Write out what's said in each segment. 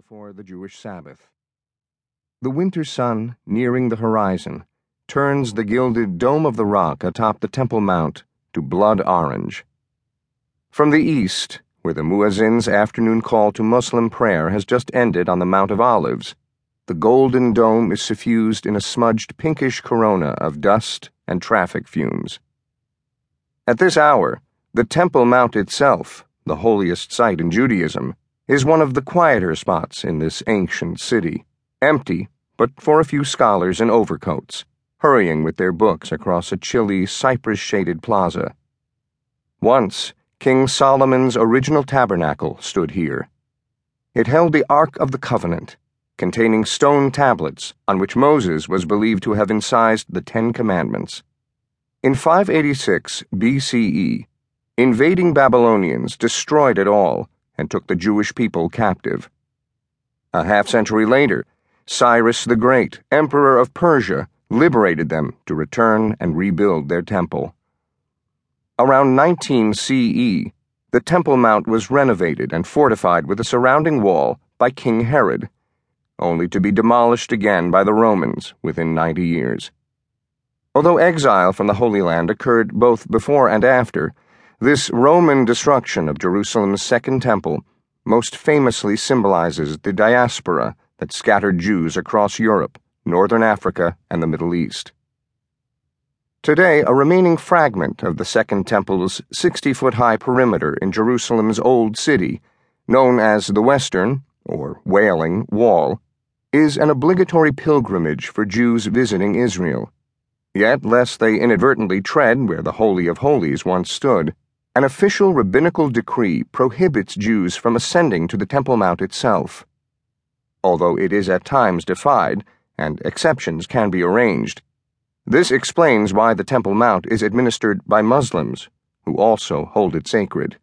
before the Jewish Sabbath. The winter sun, nearing the horizon, turns the gilded dome of the rock atop the Temple Mount to blood orange. From the east, where the muezzin's afternoon call to Muslim prayer has just ended on the Mount of Olives, the golden dome is suffused in a smudged pinkish corona of dust and traffic fumes. At this hour, the Temple Mount itself, the holiest site in Judaism, is one of the quieter spots in this ancient city, empty but for a few scholars in overcoats, hurrying with their books across a chilly, cypress shaded plaza. Once, King Solomon's original tabernacle stood here. It held the Ark of the Covenant, containing stone tablets on which Moses was believed to have incised the Ten Commandments. In 586 BCE, invading Babylonians destroyed it all and took the Jewish people captive. A half century later, Cyrus the Great, Emperor of Persia, liberated them to return and rebuild their temple. Around 19 CE, the Temple Mount was renovated and fortified with a surrounding wall by King Herod, only to be demolished again by the Romans within 90 years. Although exile from the Holy Land occurred both before and after, this Roman destruction of Jerusalem's Second Temple most famously symbolizes the diaspora that scattered Jews across Europe, Northern Africa, and the Middle East. Today, a remaining fragment of the Second Temple's 60 foot high perimeter in Jerusalem's Old City, known as the Western, or Wailing, Wall, is an obligatory pilgrimage for Jews visiting Israel. Yet, lest they inadvertently tread where the Holy of Holies once stood, an official rabbinical decree prohibits Jews from ascending to the Temple Mount itself. Although it is at times defied, and exceptions can be arranged, this explains why the Temple Mount is administered by Muslims, who also hold it sacred.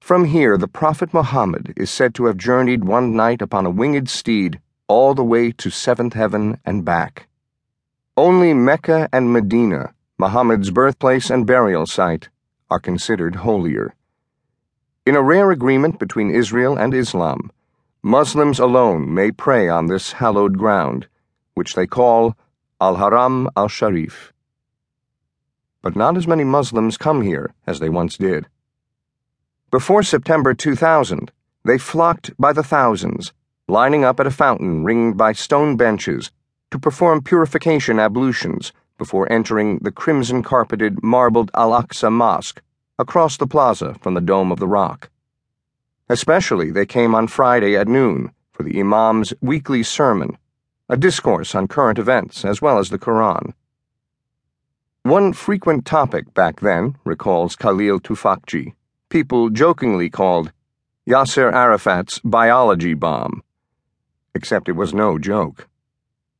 From here, the Prophet Muhammad is said to have journeyed one night upon a winged steed all the way to seventh heaven and back. Only Mecca and Medina, Muhammad's birthplace and burial site, are considered holier. In a rare agreement between Israel and Islam, Muslims alone may pray on this hallowed ground, which they call Al Haram al Sharif. But not as many Muslims come here as they once did. Before September 2000, they flocked by the thousands, lining up at a fountain ringed by stone benches to perform purification ablutions before entering the crimson carpeted, marbled Al Aqsa Mosque across the plaza from the Dome of the Rock. Especially, they came on Friday at noon for the Imam's weekly sermon, a discourse on current events as well as the Quran. One frequent topic back then, recalls Khalil Tufakji, people jokingly called Yasser Arafat's biology bomb. Except it was no joke.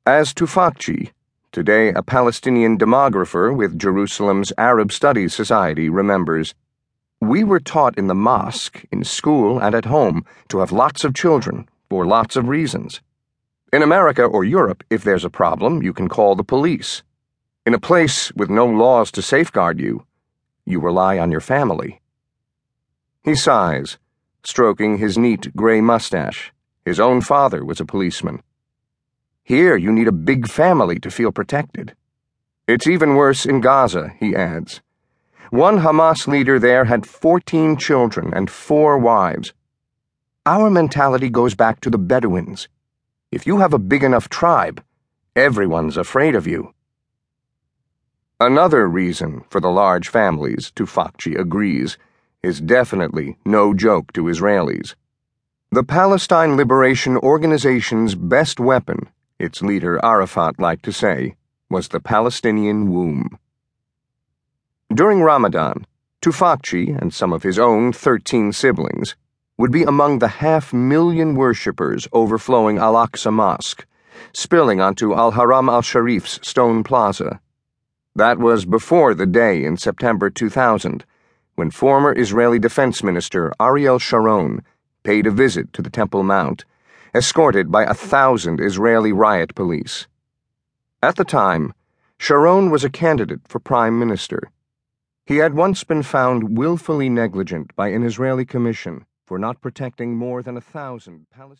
As Tufakji, Today, a Palestinian demographer with Jerusalem's Arab Studies Society remembers We were taught in the mosque, in school, and at home to have lots of children for lots of reasons. In America or Europe, if there's a problem, you can call the police. In a place with no laws to safeguard you, you rely on your family. He sighs, stroking his neat gray mustache. His own father was a policeman. Here, you need a big family to feel protected. It's even worse in Gaza, he adds. One Hamas leader there had 14 children and four wives. Our mentality goes back to the Bedouins. If you have a big enough tribe, everyone's afraid of you. Another reason for the large families, Tufakji agrees, is definitely no joke to Israelis. The Palestine Liberation Organization's best weapon its leader Arafat liked to say, was the Palestinian womb. During Ramadan, Tufakji and some of his own 13 siblings would be among the half million worshippers overflowing Al Aqsa Mosque, spilling onto Al Haram al Sharif's stone plaza. That was before the day in September 2000 when former Israeli Defense Minister Ariel Sharon paid a visit to the Temple Mount escorted by a thousand Israeli riot police. At the time, Sharon was a candidate for prime minister. He had once been found willfully negligent by an Israeli commission for not protecting more than a thousand Palestinians.